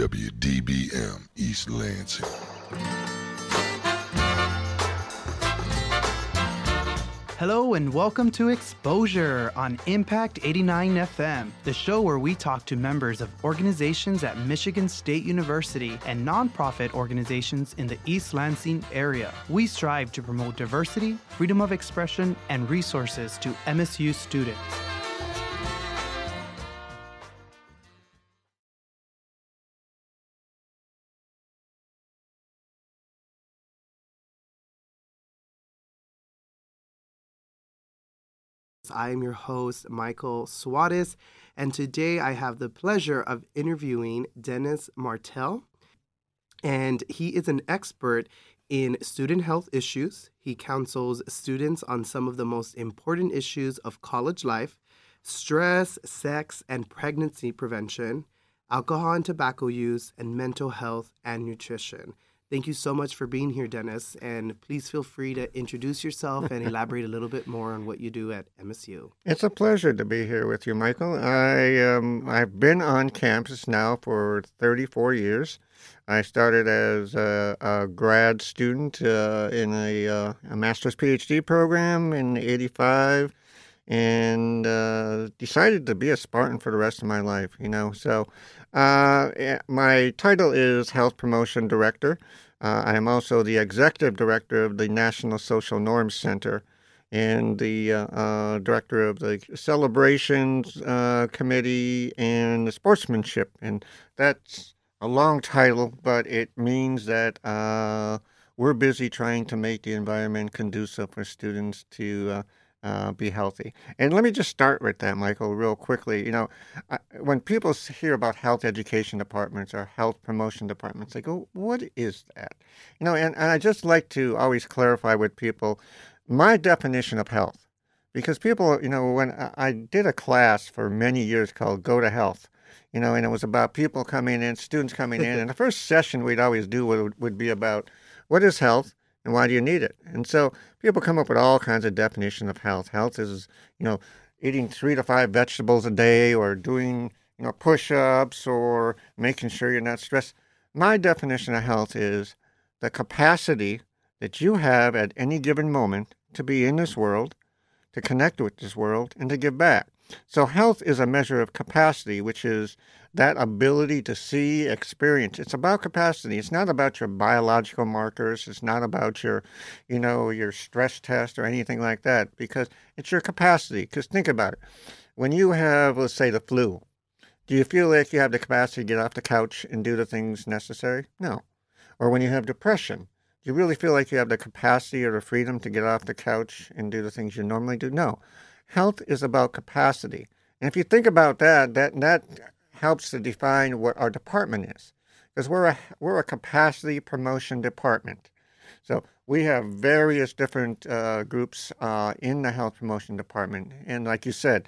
WDBM East Lansing. Hello and welcome to Exposure on Impact 89 FM, the show where we talk to members of organizations at Michigan State University and nonprofit organizations in the East Lansing area. We strive to promote diversity, freedom of expression, and resources to MSU students. I am your host, Michael Suarez, and today I have the pleasure of interviewing Dennis Martell. And he is an expert in student health issues. He counsels students on some of the most important issues of college life stress, sex, and pregnancy prevention, alcohol and tobacco use, and mental health and nutrition. Thank you so much for being here, Dennis. And please feel free to introduce yourself and elaborate a little bit more on what you do at MSU. It's a pleasure to be here with you, Michael. I um, I've been on campus now for 34 years. I started as a, a grad student uh, in a, uh, a, master's PhD program in '85, and uh, decided to be a Spartan for the rest of my life. You know, so uh, my title is Health Promotion Director. Uh, I am also the executive director of the National Social Norms Center and the uh, uh, director of the celebrations uh, committee and the sportsmanship. And that's a long title, but it means that uh, we're busy trying to make the environment conducive for students to uh, be healthy. And let me just start with that, Michael, real quickly. You know, I, when people hear about health education departments or health promotion departments, they go, "What is that?" You know, and, and I just like to always clarify with people my definition of health, because people, you know, when I did a class for many years called "Go to Health." You know, and it was about people coming in, students coming in, and the first session we'd always do would, would be about what is health and why do you need it? And so people come up with all kinds of definition of health. Health is, you know, eating three to five vegetables a day or doing, you know, push-ups or making sure you're not stressed. My definition of health is the capacity that you have at any given moment to be in this world, to connect with this world, and to give back. So health is a measure of capacity, which is that ability to see, experience. It's about capacity. It's not about your biological markers. It's not about your, you know, your stress test or anything like that because it's your capacity. Because think about it. When you have, let's say, the flu, do you feel like you have the capacity to get off the couch and do the things necessary? No. Or when you have depression, do you really feel like you have the capacity or the freedom to get off the couch and do the things you normally do? No. Health is about capacity. And if you think about that, that that helps to define what our department is, because we're a we're a capacity promotion department. So we have various different uh, groups uh, in the health promotion department, and like you said,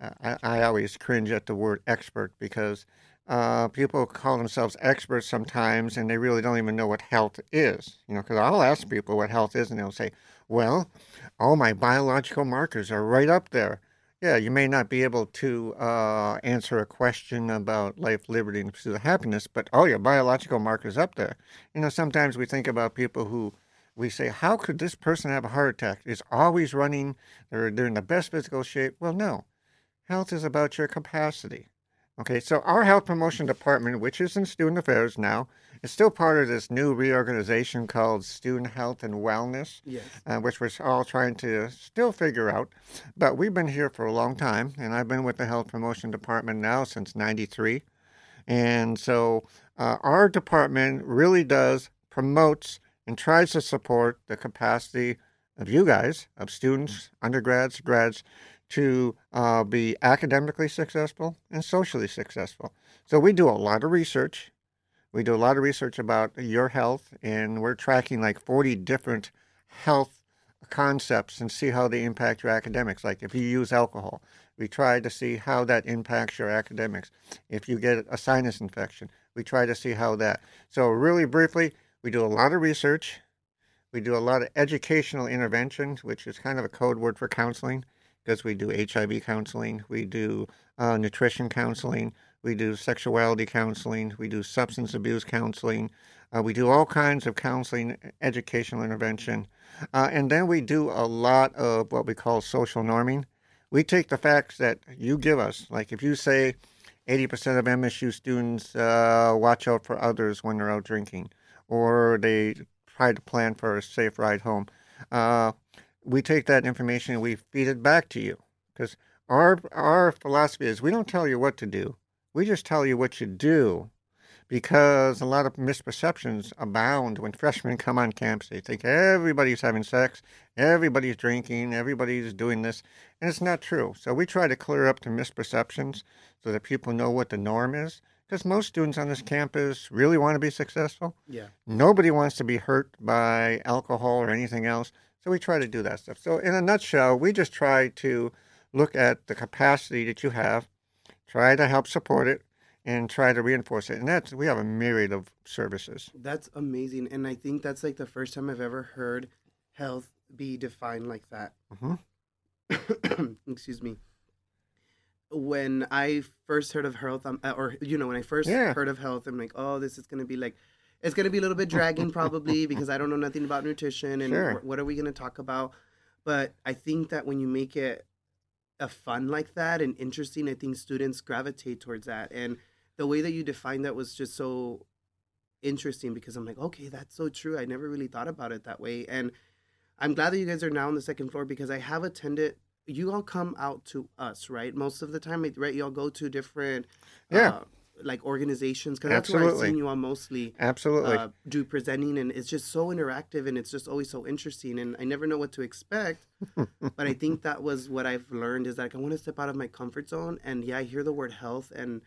uh, I, I, always cringe at the word expert because uh, people call themselves experts sometimes, and they really don't even know what health is. You know, because I'll ask people what health is, and they'll say, "Well, all my biological markers are right up there." Yeah, you may not be able to uh, answer a question about life, liberty, and pursuit of happiness, but oh, your biological markers up there. You know, sometimes we think about people who we say, how could this person have a heart attack? Is always running, they're, they're in the best physical shape. Well, no. Health is about your capacity. Okay, so our health promotion department, which is in student affairs now, is still part of this new reorganization called Student Health and Wellness, yes. uh, which we're all trying to still figure out. But we've been here for a long time, and I've been with the Health Promotion Department now since 93. And so uh, our department really does promotes and tries to support the capacity of you guys, of students, undergrads, grads, to uh, be academically successful and socially successful. So we do a lot of research we do a lot of research about your health, and we're tracking like 40 different health concepts and see how they impact your academics. Like if you use alcohol, we try to see how that impacts your academics. If you get a sinus infection, we try to see how that. So, really briefly, we do a lot of research. We do a lot of educational interventions, which is kind of a code word for counseling because we do HIV counseling, we do uh, nutrition counseling, We do sexuality counseling. We do substance abuse counseling. Uh, we do all kinds of counseling, educational intervention. Uh, and then we do a lot of what we call social norming. We take the facts that you give us, like if you say 80% of MSU students uh, watch out for others when they're out drinking, or they try to plan for a safe ride home. We take that information and we feed it back to you because our our philosophy is we don't tell you what to do, we just tell you what you do because a lot of misperceptions abound when freshmen come on campus. They think everybody's having sex, everybody's drinking, everybody's doing this, and it's not true. So we try to clear up the misperceptions so that people know what the norm is. Because most students on this campus really want to be successful. Yeah. Nobody wants to be hurt by alcohol or anything else. So we try to do that stuff. So, in a nutshell, we just try to look at the capacity that you have, try to help support it, and try to reinforce it. And that's we have a myriad of services. That's amazing, and I think that's like the first time I've ever heard health be defined like that. Mm-hmm. Excuse me. When I first heard of health, um, or you know, when I first Yeah. heard of health, I'm like, oh, this is gonna be like, it's gonna be a little bit dragging probably because I don't know nothing about nutrition and Sure. what are we gonna talk about. But I think that when you make it a fun like that and interesting, I think students gravitate towards that. And the way that you defined that was just so interesting because I'm like, okay, that's so true. I never really thought about it that way. And I'm glad that you guys are now on the second floor because I have attended. You all come out to us, right? Most of the time, right? You all go to different, Yeah. uh, like organizations because that's where I've seen you all mostly Absolutely. uh, do presenting, and it's just so interactive and it's just always so interesting. And I never know what to expect, but I think that was what I've learned is like I want to step out of my comfort zone. And yeah, I hear the word health and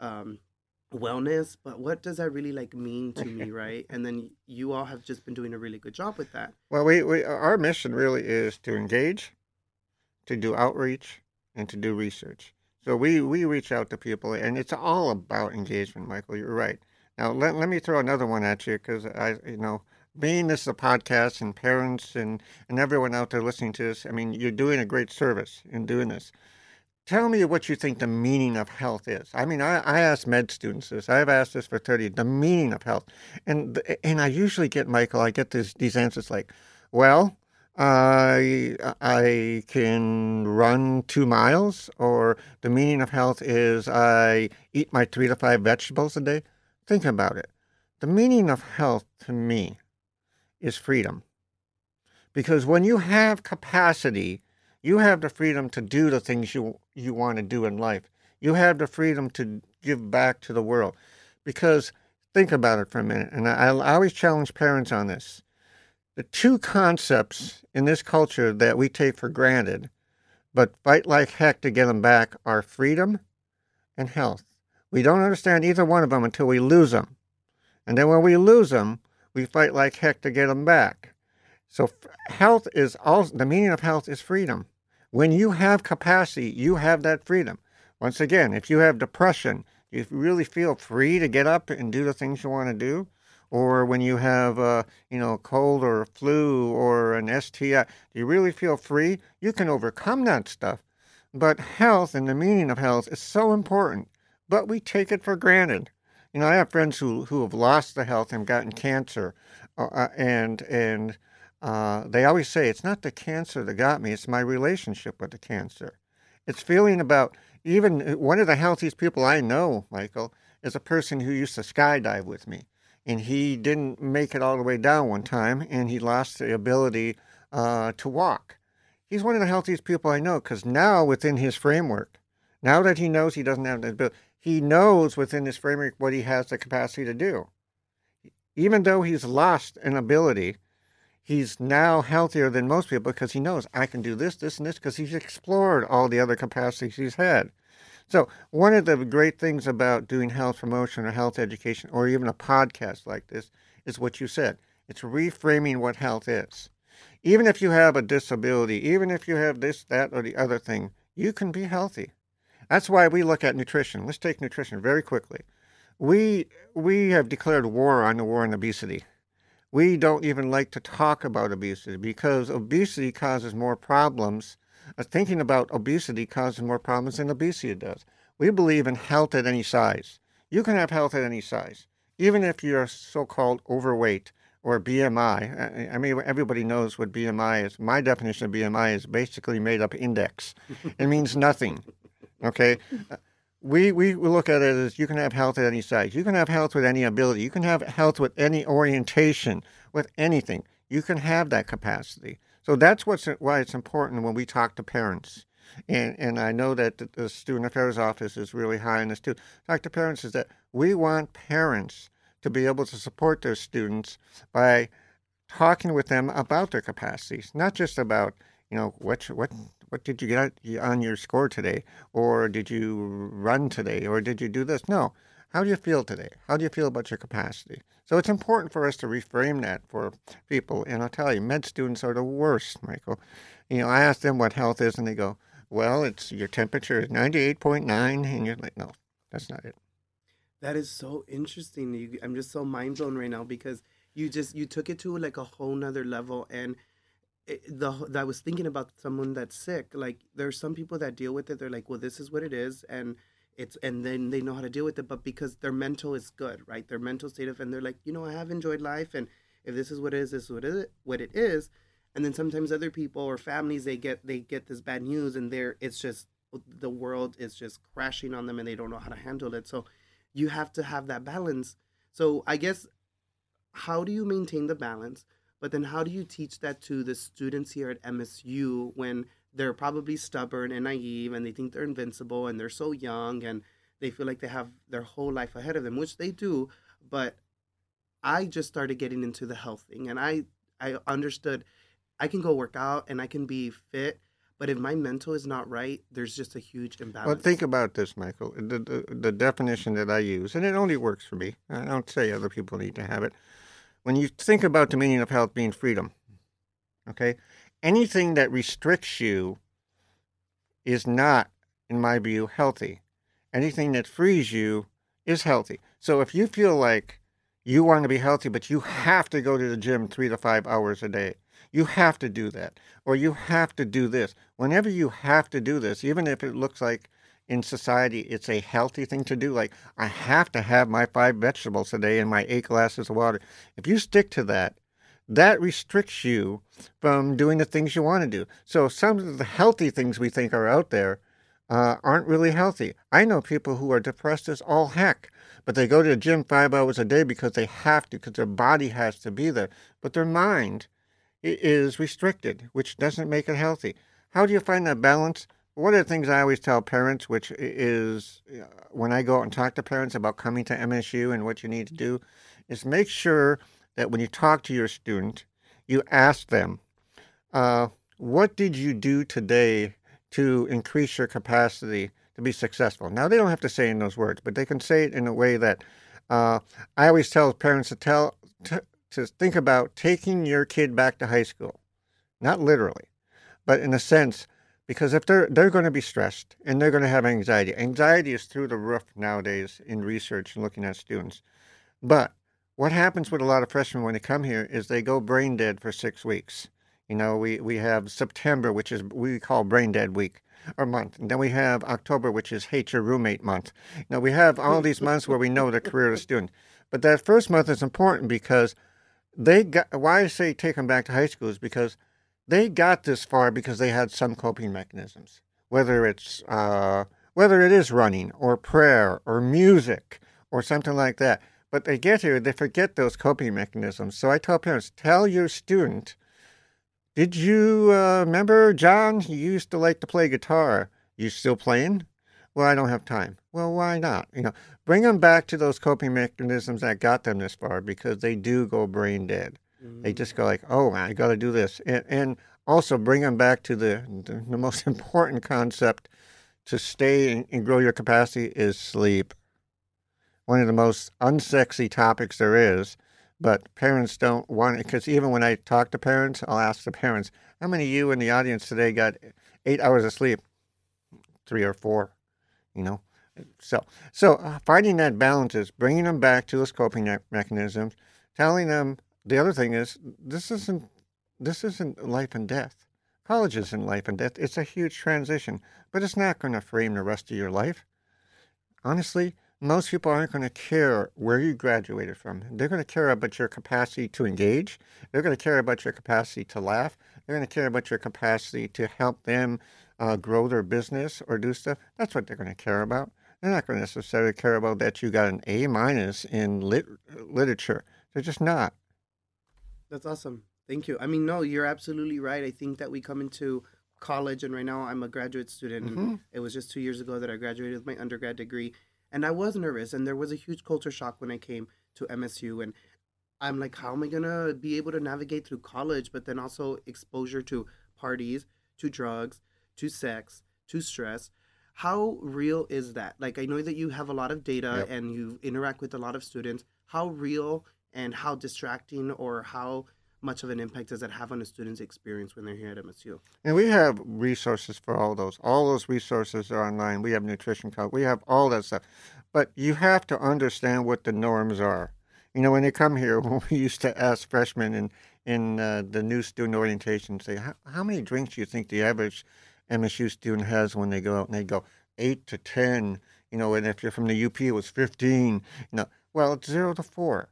um, wellness, but what does that really like mean to me, right? And then you all have just been doing a really good job with that. Well, we, we our mission really is to engage, to do outreach, and to do research. So we, we reach out to people, and it's all about engagement, Michael. You're right. Now let, let me throw another one at you because I you know being this is a podcast and parents and and everyone out there listening to this. I mean, you're doing a great service in doing this. Tell me what you think the meaning of health is. I mean, I, I ask med students this. I've asked this for 30 the meaning of health. And and I usually get, Michael, I get this, these answers like, well, I, I can run two miles, or the meaning of health is I eat my three to five vegetables a day. Think about it. The meaning of health to me is freedom. Because when you have capacity, you have the freedom to do the things you, you want to do in life. You have the freedom to give back to the world. Because think about it for a minute, and I, I always challenge parents on this. The two concepts in this culture that we take for granted, but fight like heck to get them back, are freedom and health. We don't understand either one of them until we lose them. And then when we lose them, we fight like heck to get them back. So health is also the meaning of health is freedom. When you have capacity, you have that freedom. Once again, if you have depression, you really feel free to get up and do the things you want to do. Or when you have, uh, you know, cold or a flu or an STI, do you really feel free? You can overcome that stuff. But health and the meaning of health is so important, but we take it for granted. You know, I have friends who, who have lost their health and gotten cancer, uh, and and uh, they always say it's not the cancer that got me; it's my relationship with the cancer. It's feeling about even one of the healthiest people I know, Michael, is a person who used to skydive with me, and he didn't make it all the way down one time, and he lost the ability uh, to walk. He's one of the healthiest people I know because now within his framework, now that he knows he doesn't have the ability, he knows within his framework what he has the capacity to do. Even though he's lost an ability, he's now healthier than most people because he knows I can do this, this, and this because he's explored all the other capacities he's had. So, one of the great things about doing health promotion or health education or even a podcast like this is what you said it's reframing what health is. Even if you have a disability, even if you have this, that, or the other thing, you can be healthy. That's why we look at nutrition. Let's take nutrition very quickly. We, we have declared war on the war on obesity we don't even like to talk about obesity because obesity causes more problems. Uh, thinking about obesity causes more problems than obesity does. We believe in health at any size. You can have health at any size, even if you're so-called overweight or BMI. I mean, everybody knows what BMI is. My definition of BMI is basically made up index. it means nothing. Okay. We, we look at it as you can have health at any size. You can have health with any ability. You can have health with any orientation, with anything. You can have that capacity. So that's what's why it's important when we talk to parents. And, and I know that the student affairs office is really high on this too. Talk to parents is that we want parents to be able to support their students by talking with them about their capacities, not just about you know what what what did you get on your score today, or did you run today, or did you do this? No, how do you feel today? How do you feel about your capacity? So it's important for us to reframe that for people. And I'll tell you, med students are the worst, Michael. You know, I ask them what health is, and they go, "Well, it's your temperature is ninety eight point nine, and you're like, "No, that's not it." That is so interesting. You, I'm just so mind blown right now because you just you took it to like a whole nother level and it, the I was thinking about someone that's sick. Like there's some people that deal with it. They're like, well, this is what it is, and it's and then they know how to deal with it. But because their mental is good, right? Their mental state of and they're like, you know, I have enjoyed life, and if this is what it is, this is what it what it is. And then sometimes other people or families they get they get this bad news, and they're it's just the world is just crashing on them, and they don't know how to handle it. So you have to have that balance. So I guess how do you maintain the balance? But then how do you teach that to the students here at MSU when they're probably stubborn and naive and they think they're invincible and they're so young and they feel like they have their whole life ahead of them, which they do. But I just started getting into the health thing and I I understood I can go work out and I can be fit but if my mental is not right, there's just a huge imbalance. Well, think about this, Michael. The, the, the definition that I use, and it only works for me. I don't say other people need to have it. When you think about the meaning of health being freedom, okay, anything that restricts you is not, in my view, healthy. Anything that frees you is healthy. So if you feel like you want to be healthy, but you have to go to the gym three to five hours a day, you have to do that, or you have to do this. Whenever you have to do this, even if it looks like in society it's a healthy thing to do, like I have to have my five vegetables a day and my eight glasses of water. If you stick to that, that restricts you from doing the things you want to do. So some of the healthy things we think are out there uh, aren't really healthy. I know people who are depressed as all heck, but they go to the gym five hours a day because they have to, because their body has to be there. But their mind is restricted, which doesn't make it healthy. How do you find that balance? One of the things I always tell parents, which is uh, when I go out and talk to parents about coming to MSU and what you need to do, is make sure that when you talk to your student, you ask them, uh, what did you do today to increase your capacity to be successful? Now, they don't have to say in those words, but they can say it in a way that uh, I always tell parents to tell, to, to think about taking your kid back to high school, not literally, but in a sense, because if they're they're going to be stressed and they're going to have anxiety. Anxiety is through the roof nowadays in research and looking at students. But what happens with a lot of freshmen when they come here is they go brain dead for six weeks. You know, we, we have September, which is we call brain dead week or month. And then we have October, which is hate your roommate month. Now we have all these months where we know the career of the student. But that first month is important because they got why I say take them back to high school is because they got this far because they had some coping mechanisms, whether it's uh, whether it is running or prayer or music or something like that. But they get here, they forget those coping mechanisms. So I tell parents, tell your student, did you uh, remember John? He used to like to play guitar. You still playing? Well, I don't have time. Well, why not? You know, bring them back to those coping mechanisms that got them this far because they do go brain dead. Mm-hmm. They just go like, "Oh, I got to do this," and, and, also bring them back to the, the, the most important concept to stay and, and grow your capacity is sleep. One of the most unsexy topics there is, but parents don't want it because even when I talk to parents, I'll ask the parents, "How many of you in the audience today got eight hours of sleep?" Three or four you know. So, so uh, finding that balance is bringing them back to those coping mechanisms, telling them the other thing is this isn't this isn't life and death. College isn't life and death. It's a huge transition, but it's not going to frame the rest of your life. honestly, most people aren't going to care where you graduated from. They're going to care about your capacity to engage. They're going to care about your capacity to laugh. They're going to care about your capacity to help them uh, grow their business or do stuff. That's what they're going to care about. They're not going to necessarily care about that you got an A minus in lit- literature. They're just not. That's awesome. Thank you. I mean, no, you're absolutely right. I think that we come into college, and right now I'm a graduate student. Mm-hmm. It was just two years ago that I graduated with my undergrad degree, and I was nervous, and there was a huge culture shock when I came to MSU, and I'm like, how am I gonna be able to navigate through college, but then also exposure to parties, to drugs, to sex, to stress? How real is that? Like, I know that you have a lot of data Yep. and you interact with a lot of students. How real and how distracting or how much of an impact does that have on a student's experience when they're here at MSU? And we have resources for all those. All those resources are online. We have nutrition. We have all that stuff. But you have to understand what the norms are. You know, when they come here, we used to ask freshmen in in uh, the new student orientation, say, how, how many drinks do you think the average MSU student has when they go out? And they go eight to ten. You know, and if you're from the UP, it was fifteen. You know, well, it's zero to four.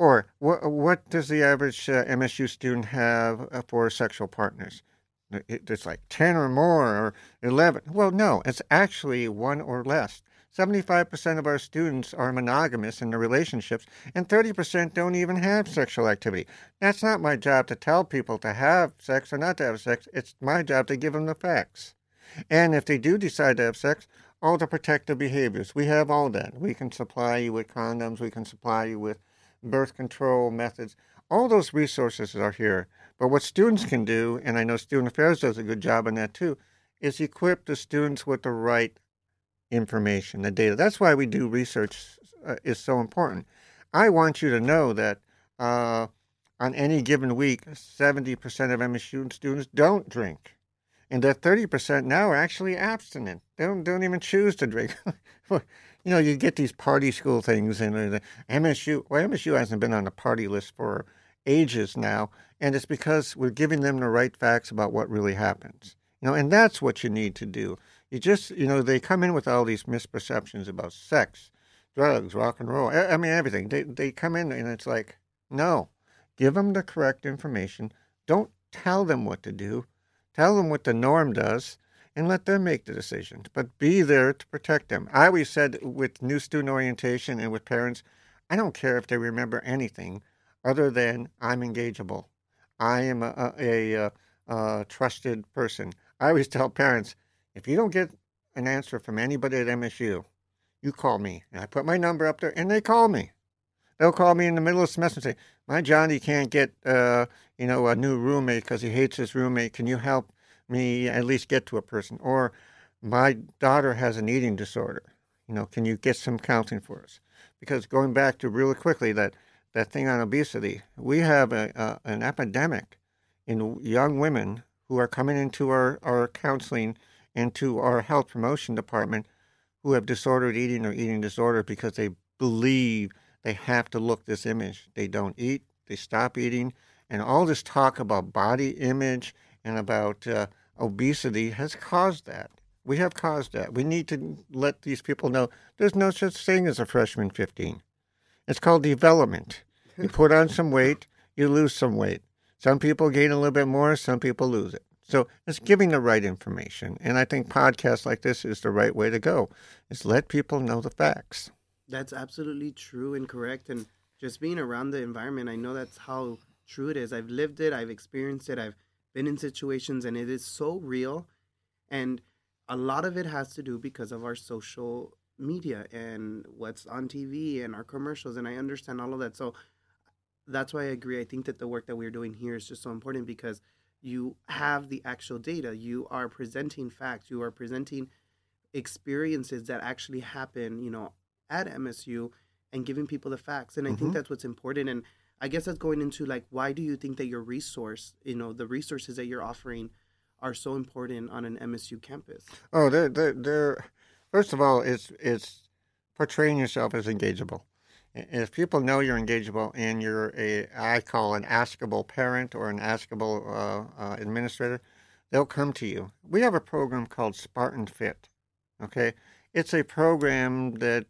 Or what, what does the average uh, MSU student have uh, for sexual partners? It- It's like 10 or more or 11. Well, no, it's actually one or less. 75% of our students are monogamous in their relationships, and 30% don't even have sexual activity. That's not my job to tell people to have sex or not to have sex. It's my job to give them the facts. And if they do decide to have sex, all the protective behaviors. We have all that. We can supply you with condoms, we can supply you with birth control methods. All those resources are here. But what students can do, and I know Student Affairs does a good job on that too, is equip the students with the right information, the data. That's why we do research uh, is so important. I want you to know that uh, on any given week, 70% of MSU students don't drink. And that 30% now are actually abstinent. They don't, don't even choose to drink. you know, you get these party school things, and uh, the MSU, well, MSU hasn't been on the party list for ages now, and it's because we're giving them the right facts about what really happens. You know, and that's what you need to do. You just, you know, they come in with all these misperceptions about sex, drugs, rock and roll. I I mean, everything. They they come in and it's like, no, give them the correct information. Don't tell them what to do. Tell them what the norm does, and let them make the decisions. But be there to protect them. I always said with new student orientation and with parents, I don't care if they remember anything other than I'm engageable. I am a, a, a, a trusted person. I always tell parents, if you don't get an answer from anybody at MSU, you call me. And I put my number up there, and they call me. They'll call me in the middle of the semester and say, "My Johnny can't get, uh, you know, a new roommate because he hates his roommate. Can you help me at least get to a person?" Or, "My daughter has an eating disorder. You know, can you get some counseling for us?" Because going back to really quickly that that thing on obesity, we have a, a, an epidemic in young women who are coming into our, our counseling into our health promotion department who have disordered eating or eating disorder because they believe they have to look this image. They don't eat, they stop eating, and all this talk about body image and about uh, obesity has caused that. We have caused that. We need to let these people know there's no such thing as a freshman 15. It's called development. You put on some weight, you lose some weight. Some people gain a little bit more, some people lose it. So it's giving the right information. And I think podcasts like this is the right way to go. Is let people know the facts. That's absolutely true and correct. And just being around the environment, I know that's how true it is. I've lived it, I've experienced it, I've been in situations, and it is so real. And a lot of it has to do because of our social media and what's on TV and our commercials. And I understand all of that. So that's why I agree. I think that the work that we're doing here is just so important because you have the actual data. You are presenting facts. You are presenting experiences that actually happen, you know, at MSU and giving people the facts. And I Mhm. think that's what's important. And I guess that's going into like, why do you think that your resource, you know, the resources that you're offering are so important on an MSU campus? Oh, they're, they're, they're first of all, it's, it's portraying yourself as engageable. If people know you're engageable and you're a, I call an askable parent or an askable uh, uh, administrator, they'll come to you. We have a program called Spartan Fit, okay? it's a program that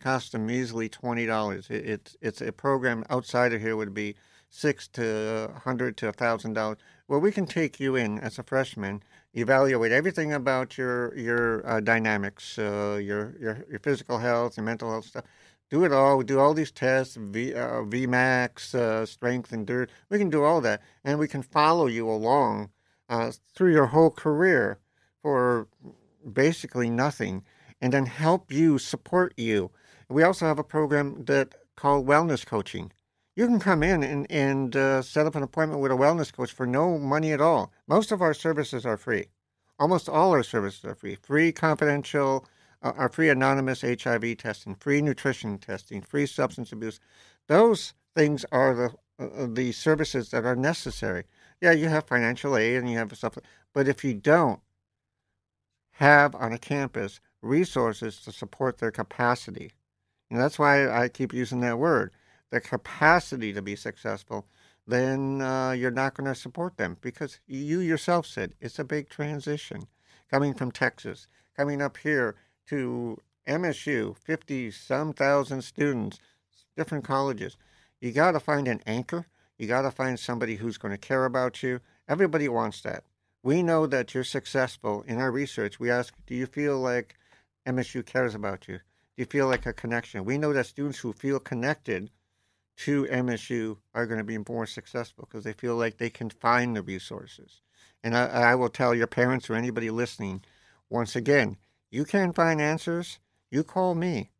costs a measly twenty dollars. It, it's it's a program outside of here would be six to hundred to a thousand dollars, where we can take you in as a freshman, evaluate everything about your your uh, dynamics, uh, your your your physical health, your mental health stuff. Do it all. Do all these tests, V, uh, VMAX, uh, strength, and dirt. We can do all that, and we can follow you along uh, through your whole career for basically nothing, and then help you support you. We also have a program that called wellness coaching. You can come in and, and uh, set up an appointment with a wellness coach for no money at all. Most of our services are free. Almost all our services are free. Free confidential, uh, our free anonymous HIV testing, free nutrition testing, free substance abuse. Those things are the uh, the services that are necessary. Yeah, you have financial aid and you have stuff, but if you don't have on a campus resources to support their capacity, and that's why I keep using that word, the capacity to be successful, then uh, you're not going to support them because you yourself said it's a big transition coming from Texas, coming up here to MSU, 50 some thousand students, different colleges. You got to find an anchor. You got to find somebody who's going to care about you. Everybody wants that. We know that you're successful in our research. We ask, do you feel like MSU cares about you? You feel like a connection? We know that students who feel connected to MSU are going to be more successful because they feel like they can find the resources. And I, I will tell your parents or anybody listening, once again, you can't find answers, you call me.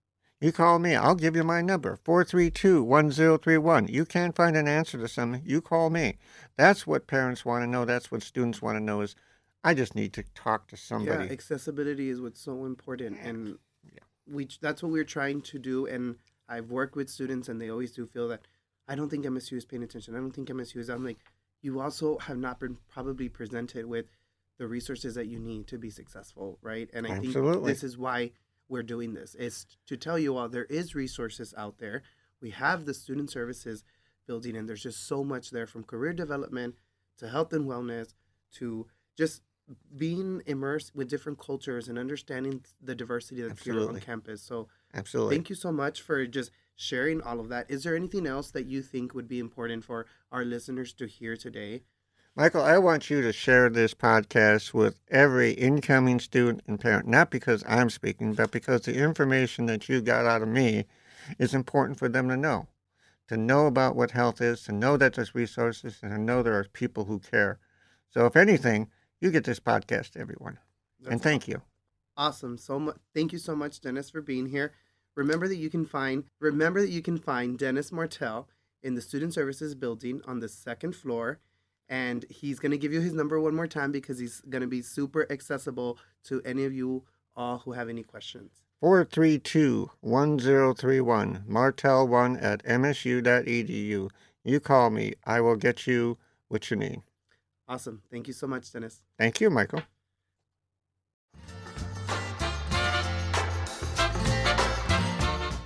You call me. I'll give you my number, 432 1031. You can't find an answer to something, you call me. That's what parents want to know. That's what students want to know is I just need to talk to somebody. Yeah, accessibility is what's so important. And. We that's what we're trying to do. And I've worked with students and they always do feel that I don't think MSU is paying attention. I don't think MSU is. I'm like, you also have not been probably presented with the resources that you need to be successful, right? And I Absolutely. think this is why we're doing this is to tell you all there is resources out there. We have the student services building, and there's just so much there from career development to health and wellness to just being immersed with different cultures and understanding the diversity that's Absolutely. here on campus. So, Absolutely. Thank you so much for just sharing all of that. Is there anything else that you think would be important for our listeners to hear today? Michael, I want you to share this podcast with every incoming student and parent, not because I'm speaking, but because the information that you got out of me is important for them to know. To know about what health is, to know that there's resources, and to know there are people who care. So, if anything, you get this podcast, everyone. That's and thank you. Awesome. So much. Thank you so much, Dennis, for being here. Remember that you can find remember that you can find Dennis Martell in the Student Services building on the second floor and he's going to give you his number one more time because he's going to be super accessible to any of you all who have any questions. 432 1031, Martel1 at msu.edu. You call me. I will get you what you need. Awesome. Thank you so much, Dennis. Thank you, Michael.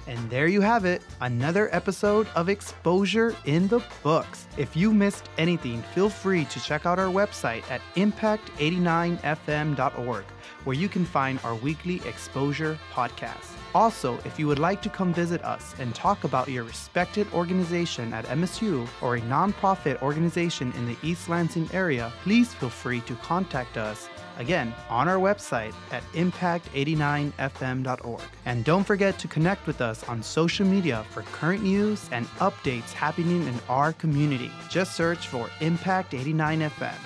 And there you have it, another episode of Exposure in the Books. If you missed anything, feel free to check out our website at impact89fm.org, where you can find our weekly exposure podcast. Also, if you would like to come visit us and talk about your respected organization at MSU or a nonprofit organization in the East Lansing area, please feel free to contact us Again, on our website at impact89fm.org. And don't forget to connect with us on social media for current news and updates happening in our community. Just search for Impact 89 FM.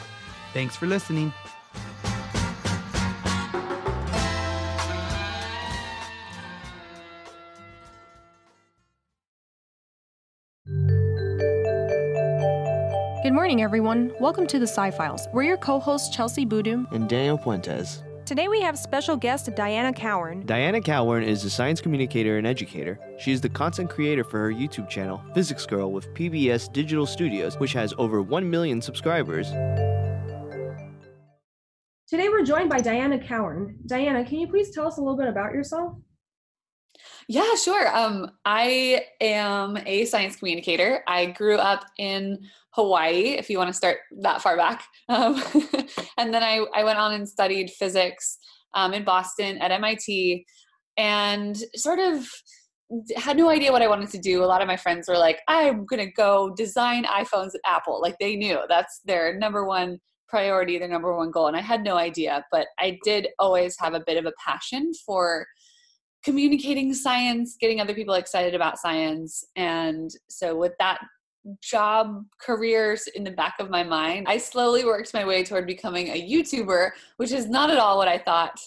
Thanks for listening. Morning, everyone. Welcome to the Sci Files. We're your co hosts, Chelsea Boudum and Daniel Puentes. Today we have special guest Dianna Cowern. Dianna Cowern is a science communicator and educator. She is the content creator for her YouTube channel, Physics Girl, with PBS Digital Studios, which has over 1 million subscribers. Today we're joined by Dianna Cowern. Dianna, can you please tell us a little bit about yourself? Yeah, sure. Um, I am a science communicator. I grew up in Hawaii, if you want to start that far back. Um, and then I, I went on and studied physics um, in Boston at MIT. and sort of had no idea what I wanted to do. A lot of my friends were like, I'm going to go design iPhones at Apple. Like they knew that's their number one priority, their number one goal. And I had no idea, but I did always have a bit of a passion for communicating science, getting other people excited about science. And so with that job careers in the back of my mind, I slowly worked my way toward becoming a YouTuber, which is not at all what I thought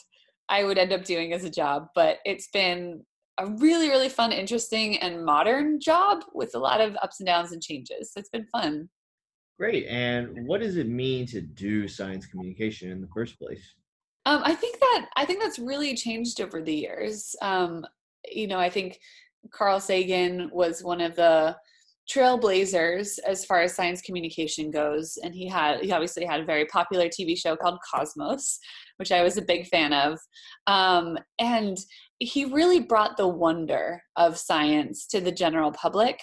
I would end up doing as a job, but it's been a really, really fun, interesting, and modern job with a lot of ups and downs and changes. So it's been fun. Great. And what does it mean to do science communication in the first place? Um, I think that I think that's really changed over the years. Um, you know, I think Carl Sagan was one of the trailblazers as far as science communication goes, and he had he obviously had a very popular TV show called Cosmos, which I was a big fan of. Um, and he really brought the wonder of science to the general public.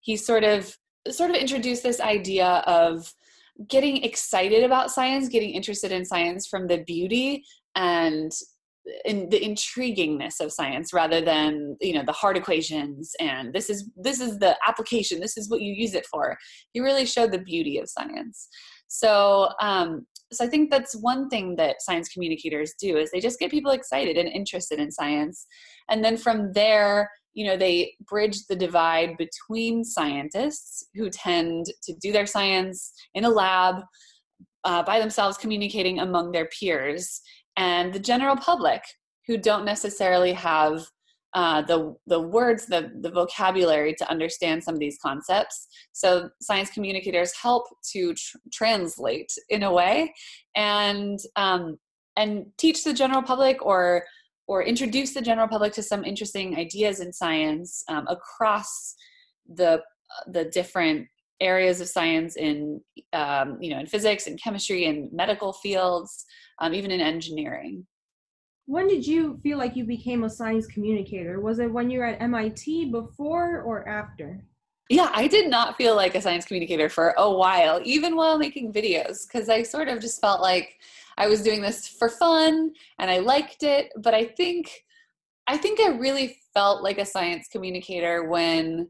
He sort of sort of introduced this idea of getting excited about science, getting interested in science from the beauty and in the intriguingness of science rather than you know the hard equations and this is this is the application this is what you use it for. You really show the beauty of science. So um so i think that's one thing that science communicators do is they just get people excited and interested in science. And then from there you know they bridge the divide between scientists who tend to do their science in a lab uh, by themselves communicating among their peers and the general public who don't necessarily have uh, the the words, the the vocabulary to understand some of these concepts. So science communicators help to tr- translate in a way, and um, and teach the general public or or introduce the general public to some interesting ideas in science um, across the the different areas of science in um, you know in physics and chemistry and medical fields um, even in engineering. When did you feel like you became a science communicator? Was it when you were at mit before or after? Yeah i did not feel like a science communicator for a while even while making videos because i sort of just felt like i was doing this for fun and i liked it but i think i think i really felt like a science communicator when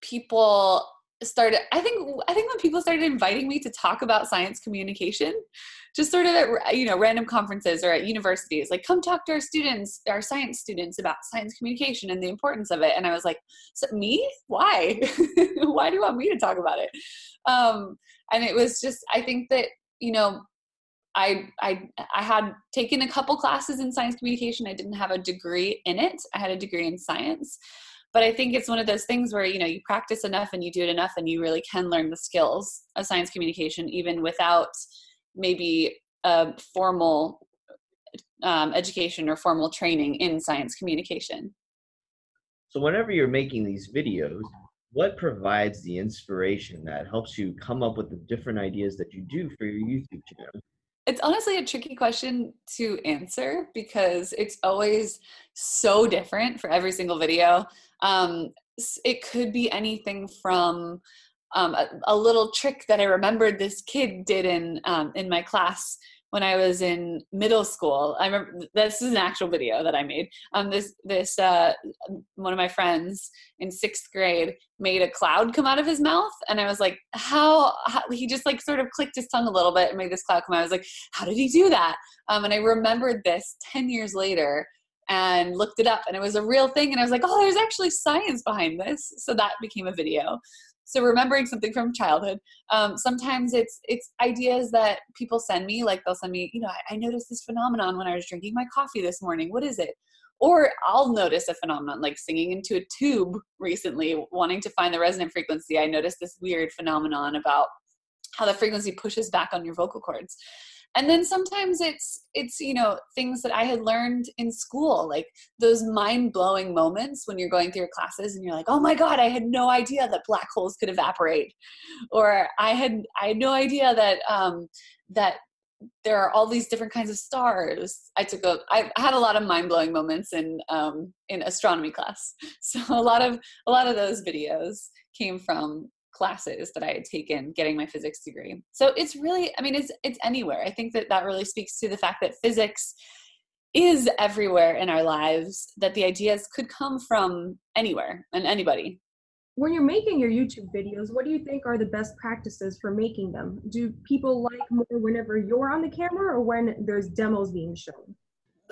people started i think i think when people started inviting me to talk about science communication just sort of at you know random conferences or at universities like come talk to our students our science students about science communication and the importance of it. And i was like so me? Why? Why do you want me to talk about it? Um and it was just i think that you know I, I I had taken a couple classes in science communication. I didn't have a degree in it. I had a degree in science, but i think it's one of those things where you know you practice enough and you do it enough and you really can learn the skills of science communication even without maybe a formal um, education or formal training in science communication so whenever you're making these videos what provides the inspiration that helps you come up with the different ideas that you do for your youtube channel it's honestly a tricky question to answer because it's always so different for every single video. Um, it could be anything from um, a, a, little trick that I remembered this kid did in um, in my class when I was in middle school. I remember this is an actual video that I made. Um, this this uh, one of my friends in sixth grade made a cloud come out of his mouth, and I was like, how, how, He just like sort of clicked his tongue a little bit and made this cloud come out. I was like, how did he do that? Um, and I remembered this ten years later and looked it up and it was a real thing and i was like oh there's actually science behind this so that became a video so remembering something from childhood um, sometimes it's it's ideas that people send me like they'll send me you know I, I noticed this phenomenon when i was drinking my coffee this morning. What is it? Or i'll notice a phenomenon like singing into a tube recently wanting to find the resonant frequency. I noticed this weird phenomenon about how the frequency pushes back on your vocal cords and then sometimes it's it's you know things that i had learned in school like those mind-blowing moments when you're going through your classes and you're like oh my god i had no idea that black holes could evaporate. Or i had i had no idea that um that there are all these different kinds of stars. I took a i had a lot of mind-blowing moments in um in astronomy class. So a lot of a lot of those videos came from classes that I had taken getting my physics degree. So it's really, I mean, it's it's anywhere. I think that that really speaks to the fact that physics is everywhere in our lives that the ideas could come from anywhere and anybody when you're making your YouTube videos, what do you think are the best practices for making them? Do people like more whenever you're on the camera or when there's demos being shown?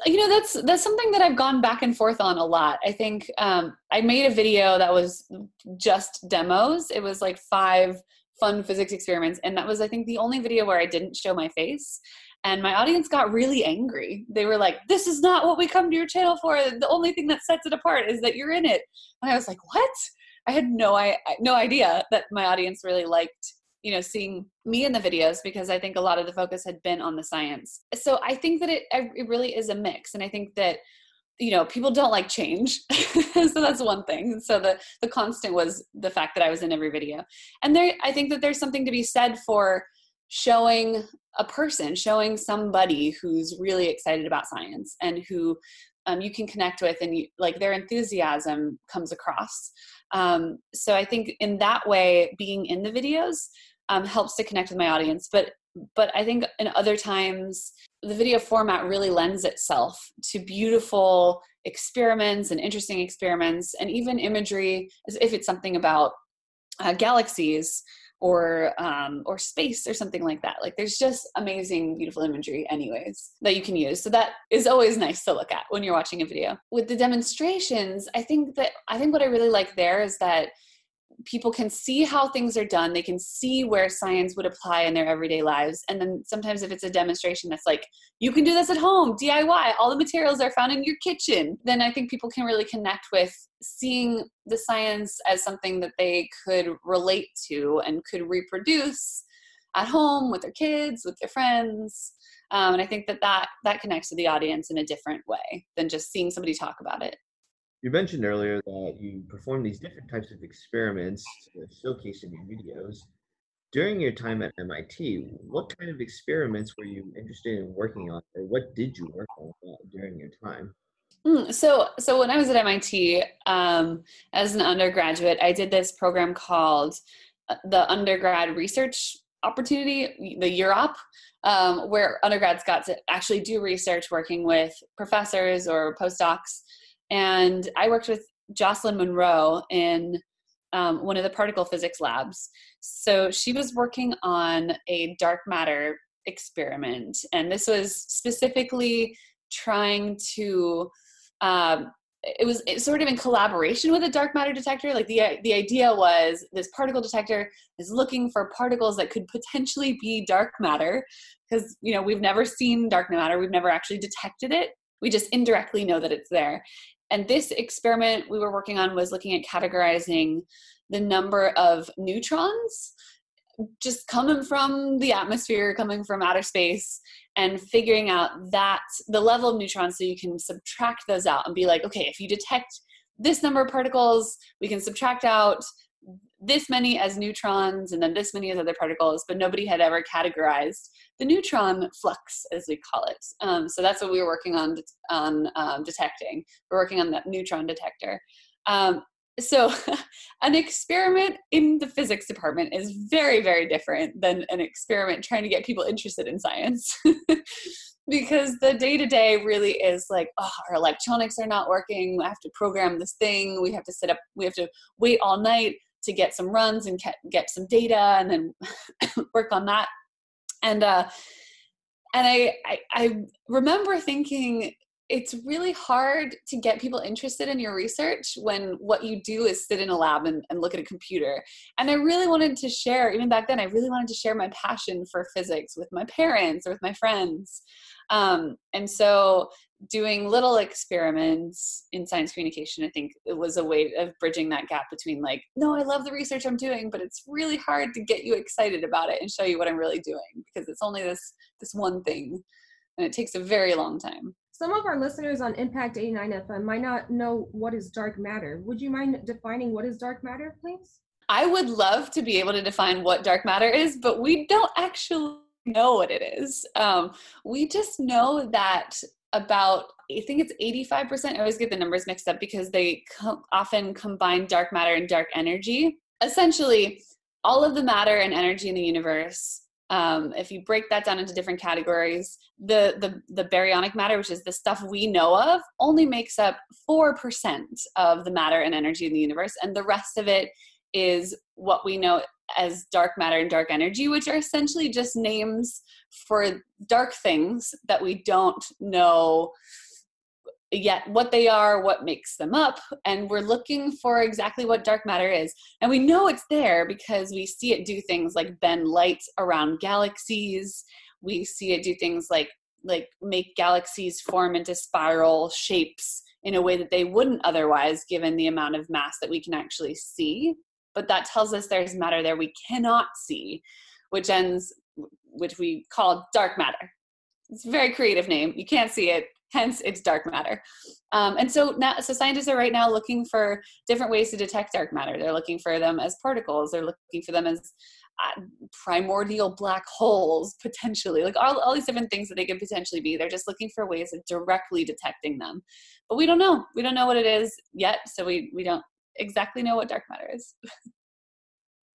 You know, that's that's something that I've gone back and forth on a lot. I think um, I made a video that was just demos. It was like five fun physics experiments, and that was I think the only video where I didn't show my face. And my audience got really angry. They were like, "This is not what we come to your channel for. The only thing that sets it apart is that you're in it." And I was like, "What?" I had no I no idea that my audience really liked you know seeing me in the videos because I think a lot of the focus had been on the science. So I think that it it really is a mix, and I think that you know people don't like change. So that's one thing. So the the constant was the fact that i was in every video. And there i think that there's something to be said for showing a person showing somebody who's really excited about science and who um, you can connect with and you, like their enthusiasm comes across um, so I think in that way, being in the videos um, helps to connect with my audience. But but I think in other times, the video format really lends itself to beautiful experiments and interesting experiments, and even imagery, as if it's something about uh, galaxies or um, or space or something like that. Like there's just amazing, beautiful imagery, anyways, that you can use. So that is always nice to look at when you're watching a video. With the demonstrations, I think that I think what I really like there is that people can see how things are done they can see where science would apply in their everyday lives and then sometimes if it's a demonstration that's like you can do this at home diy all the materials are found in your kitchen then i think people can really connect with seeing the science as something that they could relate to and could reproduce at home with their kids with their friends um, and i think that, that that connects to the audience in a different way than just seeing somebody talk about it you mentioned earlier that you perform these different types of experiments to showcase in your videos. During your time at MIT, what kind of experiments were you interested in working on, or what did you work on during your time? Mm, so, so when I was at MIT um, as an undergraduate, I did this program called uh, the Undergrad Research Opportunity, the UROP, um, where undergrads got to actually do research working with professors or postdocs and I worked with Jocelyn Monroe in um, one of the particle physics labs. So she was working on a dark matter experiment, and this was specifically trying to. Um, it was sort of in collaboration with a dark matter detector. Like the the idea was this particle detector is looking for particles that could potentially be dark matter, because you know we've never seen dark matter, we've never actually detected it. We just indirectly know that it's there and this experiment we were working on was looking at categorizing the number of neutrons just coming from the atmosphere, coming from outer space, and figuring out that the level of neutrons so you can subtract those out and be like, okay, if you detect this number of particles, we can subtract out this many as neutrons and then this many as other particles, but nobody had ever categorized the neutron flux, as we call it. Um, so that's what we were working on on um, detecting. We're working on that neutron detector. Um, so an experiment in the physics department is very very different than an experiment trying to get people interested in science because the day to day really is like oh our electronics are not working we have to program this thing we have to set up we have to wait all night to get some runs and get some data and then work on that and uh and I, I i remember thinking it's really hard to get people interested in your research when what you do is sit in a lab and, and, look at a computer. And I really wanted to share, even back then, I really wanted to share my passion for physics with my parents or with my friends. Um, and so doing little experiments in science communication, I think it was a way of bridging that gap between like, no, I love the research I'm doing, but it's really hard to get you excited about it and show you what I'm really doing because it's only this this one thing and it takes a very long time. Some of our listeners on Impact 89 FM might not know what is dark matter. Would you mind defining what is dark matter, please? I would love to be able to define what dark matter is, but we don't actually know what it is. Um, we just know that about I think it's 85%. I always get the numbers mixed up because they co- often combine dark matter and dark energy. Essentially, all of the matter and energy in the universe um, if you break that down into different categories, the, the, the baryonic matter, which is the stuff we know of, only makes up 4% of the matter and energy in the universe. And the rest of it is what we know as dark matter and dark energy, which are essentially just names for dark things that we don't know yet what they are, what makes them up, and we're looking for exactly what dark matter is. And we know it's there because we see it do things like bend light around galaxies. We see it do things like like make galaxies form into spiral shapes in a way that they wouldn't otherwise given the amount of mass that we can actually see. But that tells us there's matter there we cannot see, which ends which we call dark matter. It's a very creative name. You can't see it, hence it's dark matter. Um, and so now, so scientists are right now looking for different ways to detect dark matter. They're looking for them as particles. They're looking for them as uh, primordial black holes potentially like all, all these different things that they could potentially be they're just looking for ways of directly detecting them but we don't know we don't know what it is yet so we we don't exactly know what dark matter is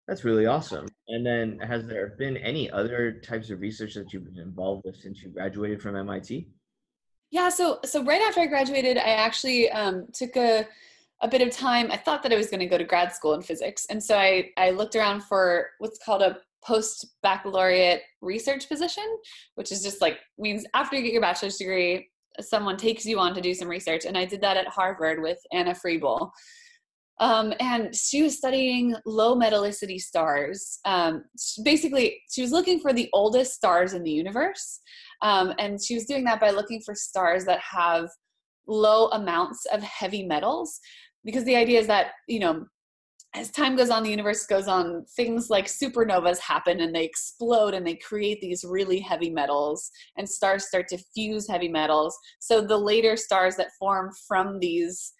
That's really awesome. And then, has there been any other types of research that you've been involved with since you graduated from MIT? Yeah, so so right after I graduated, I actually um, took a a bit of time. I thought that I was going to go to grad school in physics, and so I I looked around for what's called a post baccalaureate research position, which is just like means after you get your bachelor's degree, someone takes you on to do some research, and I did that at Harvard with Anna Frebel. Um, and she was studying low metallicity stars. Um, basically, she was looking for the oldest stars in the universe. Um, and she was doing that by looking for stars that have low amounts of heavy metals. Because the idea is that, you know, as time goes on, the universe goes on, things like supernovas happen and they explode and they create these really heavy metals, and stars start to fuse heavy metals. So the later stars that form from these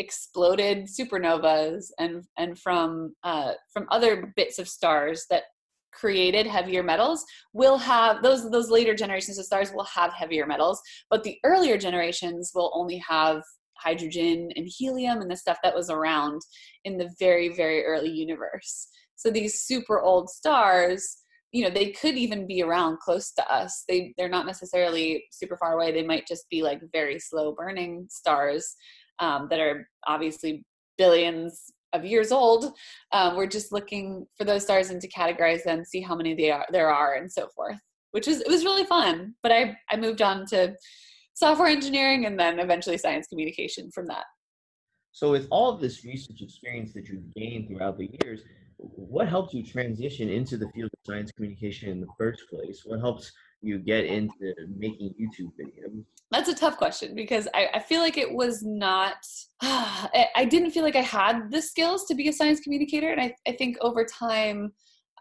exploded supernovas and and from uh, from other bits of stars that created heavier metals will have those those later generations of stars will have heavier metals but the earlier generations will only have hydrogen and helium and the stuff that was around in the very very early universe. So these super old stars you know they could even be around close to us. They they're not necessarily super far away. They might just be like very slow burning stars um, that are obviously billions of years old. Um, we're just looking for those stars and to categorize them, see how many they are, there are, and so forth. Which is it was really fun. But I I moved on to software engineering and then eventually science communication from that. So, with all of this research experience that you've gained throughout the years, what helped you transition into the field of science communication in the first place? What helps you get into making YouTube videos? That's a tough question because I, I feel like it was not, I didn't feel like I had the skills to be a science communicator. And I, I think over time,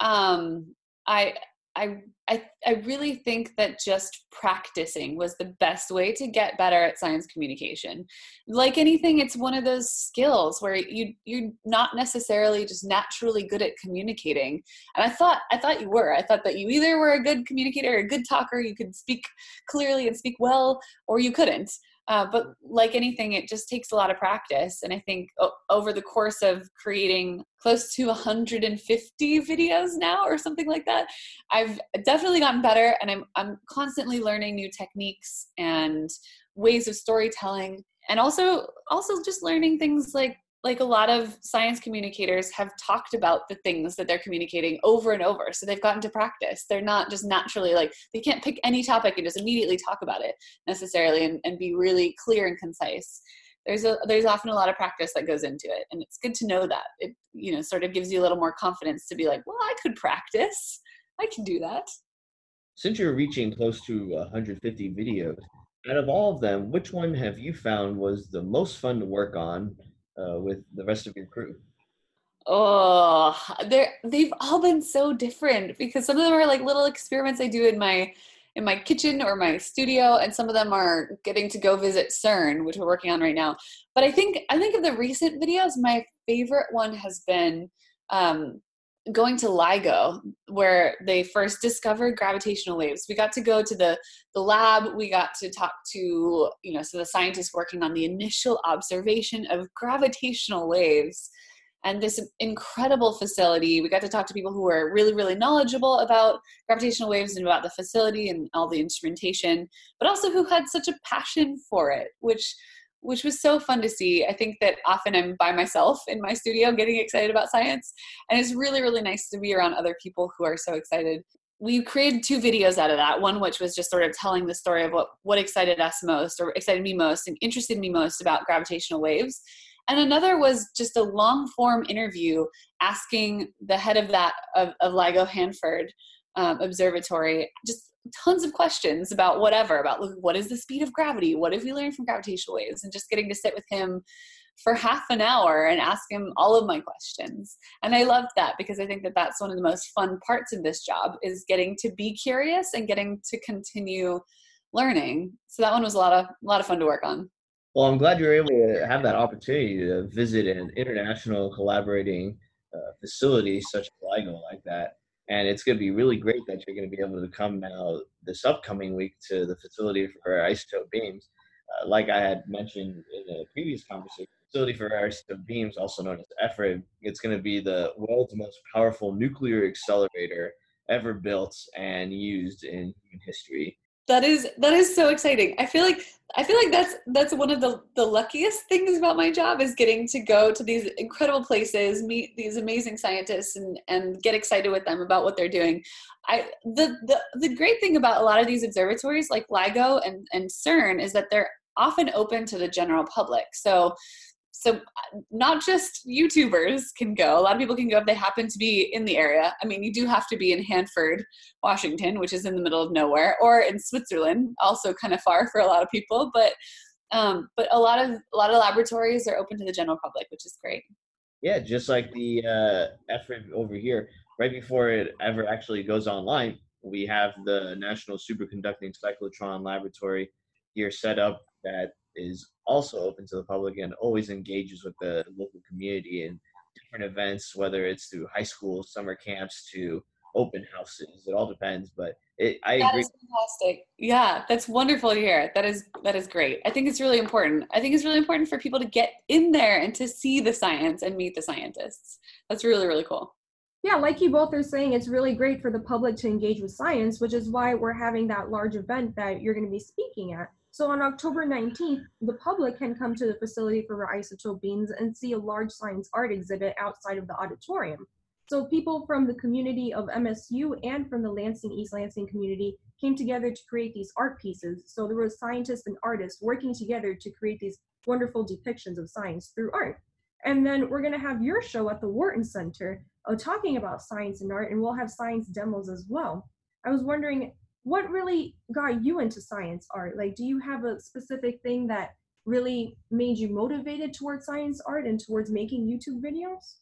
um, I, I, I, I really think that just practicing was the best way to get better at science communication. Like anything, it's one of those skills where you you're not necessarily just naturally good at communicating. And I thought I thought you were. I thought that you either were a good communicator, a good talker, you could speak clearly and speak well, or you couldn't. Uh, but like anything, it just takes a lot of practice. And I think o- over the course of creating close to 150 videos now or something like that, I've definitely gotten better and I'm, I'm constantly learning new techniques and ways of storytelling and also also just learning things like like a lot of science communicators have talked about the things that they're communicating over and over so they've gotten to practice. They're not just naturally like they can't pick any topic and just immediately talk about it necessarily and, and be really clear and concise. There's a there's often a lot of practice that goes into it and it's good to know that. It you know sort of gives you a little more confidence to be like well i could practice. I can do that. Since you're reaching close to 150 videos out of all of them which one have you found was the most fun to work on uh, with the rest of your crew? Oh, they're they've all been so different because some of them are like little experiments I do in my in my kitchen or my studio, and some of them are getting to go visit CERN, which we're working on right now. But I think I think of the recent videos, my favorite one has been um, going to LIGO, where they first discovered gravitational waves. We got to go to the, the lab, we got to talk to, you know, so the scientists working on the initial observation of gravitational waves. and this incredible facility. We got to talk to people who were really, really knowledgeable about gravitational waves and about the facility and all the instrumentation, but also who had such a passion for it, which which was so fun to see. I think that often I'm by myself in my studio getting excited about science, and it's really, really nice to be around other people who are so excited. We created two videos out of that. One which was just sort of telling the story of what what excited us most, or excited me most, and interested me most about gravitational waves, and another was just a long form interview asking the head of that of, of LIGO Hanford um, Observatory just tons of questions about whatever about what is the speed of gravity, what have we learned from gravitational waves, and just getting to sit with him for half an hour and ask him all of my questions. And i loved that because i think that that's one of the most fun parts of this job is getting to be curious and getting to continue learning. So that one was a lot of a lot of fun to work on. Well, I'm glad you were able to have that opportunity to visit an international collaborating uh, facility such as LIGO like that. And it's going to be really great that you're going to be able to come now this upcoming week to the facility for isotope beams. Uh, like I had mentioned in a previous conversation, facility for isotope beams, also known as FRIB, it's going to be the world's most powerful nuclear accelerator ever built and used in human history that is that is so exciting. I feel like i feel like that's that's one of the the luckiest things about my job is getting to go to these incredible places meet these amazing scientists and and get excited with them about what they're doing. I the the, the great thing about a lot of these observatories like ligo and and cern is that they're often open to the general public. So so uh, not just youtubers can go. A lot of people can go if they happen to be in the area. I mean you do have to be in hanford washington which is in the middle of nowhere or in switzerland also kind of far for a lot of people but um, but a lot of a lot of laboratories are open to the general public which is great. Yeah just like the uh, FRIB over here right before it ever actually goes online we have the national superconducting cyclotron laboratory here set up that is also open to the public and always engages with the local community in different events, whether it's through high school, summer camps, to open houses. It all depends, but it, I that agree. Is fantastic. Yeah, that's wonderful to hear. That is that is great. I think it's really important. I think it's really important for people to get in there and to see the science and meet the scientists. That's really really cool. Yeah, like you both are saying, it's really great for the public to engage with science, which is why we're having that large event that you're going to be speaking at. So on October 19th, the public can come to the facility for isotope beams and see a large science art exhibit outside of the auditorium. So people from the community of MSU and from the Lansing, East Lansing community came together to create these art pieces. So there were scientists and artists working together to create these wonderful depictions of science through art. And then we're gonna have your show at the Wharton Center uh, talking about science and art, and we'll have science demos as well. I was wondering, what really got you into science art? Like, do you have a specific thing that really made you motivated towards science art and towards making YouTube videos?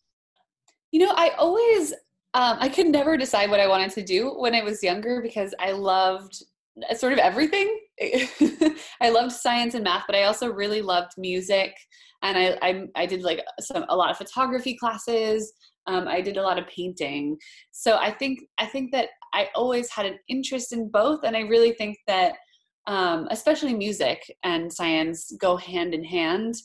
You know, I always, um, I could never decide what I wanted to do when I was younger because I loved uh, sort of everything. I loved science and math, but I also really loved music, and I I, I did like some a lot of photography classes. Um, I did a lot of painting. So I think I think that I always had an interest in both, and I really think that um, especially music and science go hand in hand.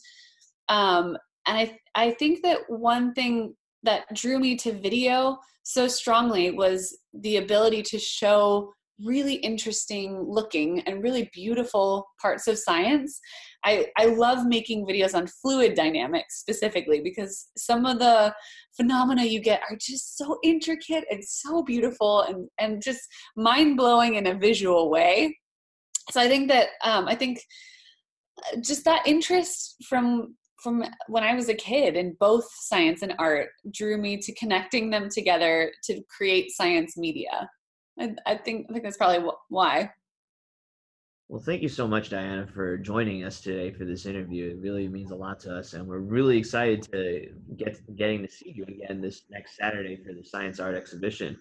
Um, and I I think that one thing that drew me to video so strongly was the ability to show really interesting looking and really beautiful parts of science. I, I love making videos on fluid dynamics specifically because some of the phenomena you get are just so intricate and so beautiful and, and just mind blowing in a visual way. So I think that um, I think uh, just that interest from from when I was a kid in both science and art drew me to connecting them together to create science media. I, I think I think that's probably why. Well, thank you so much, Dianna, for joining us today for this interview. It really means a lot to us, and we're really excited to get getting to see you again this next Saturday for the Science Art Exhibition.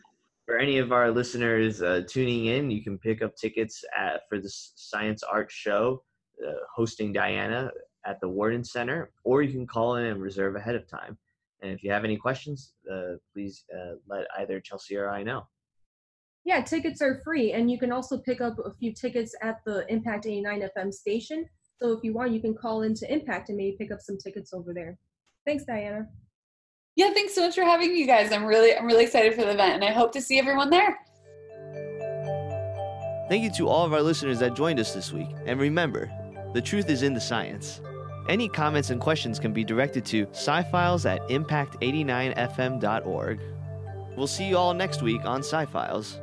For any of our listeners uh, tuning in, you can pick up tickets at, for the Science Art Show uh, hosting Dianna at the Wharton Center, or you can call in and reserve ahead of time. And if you have any questions, uh, please uh, let either Chelsea or I know. Yeah, tickets are free, and you can also pick up a few tickets at the Impact 89 FM station. So if you want, you can call into Impact and maybe pick up some tickets over there. Thanks, Dianna. Yeah, thanks so much for having me, you guys. I'm really, I'm really excited for the event, and I hope to see everyone there. Thank you to all of our listeners that joined us this week. And remember, the truth is in the science. Any comments and questions can be directed to scifiles at impact89fm.org. We'll see you all next week on Sci-Files.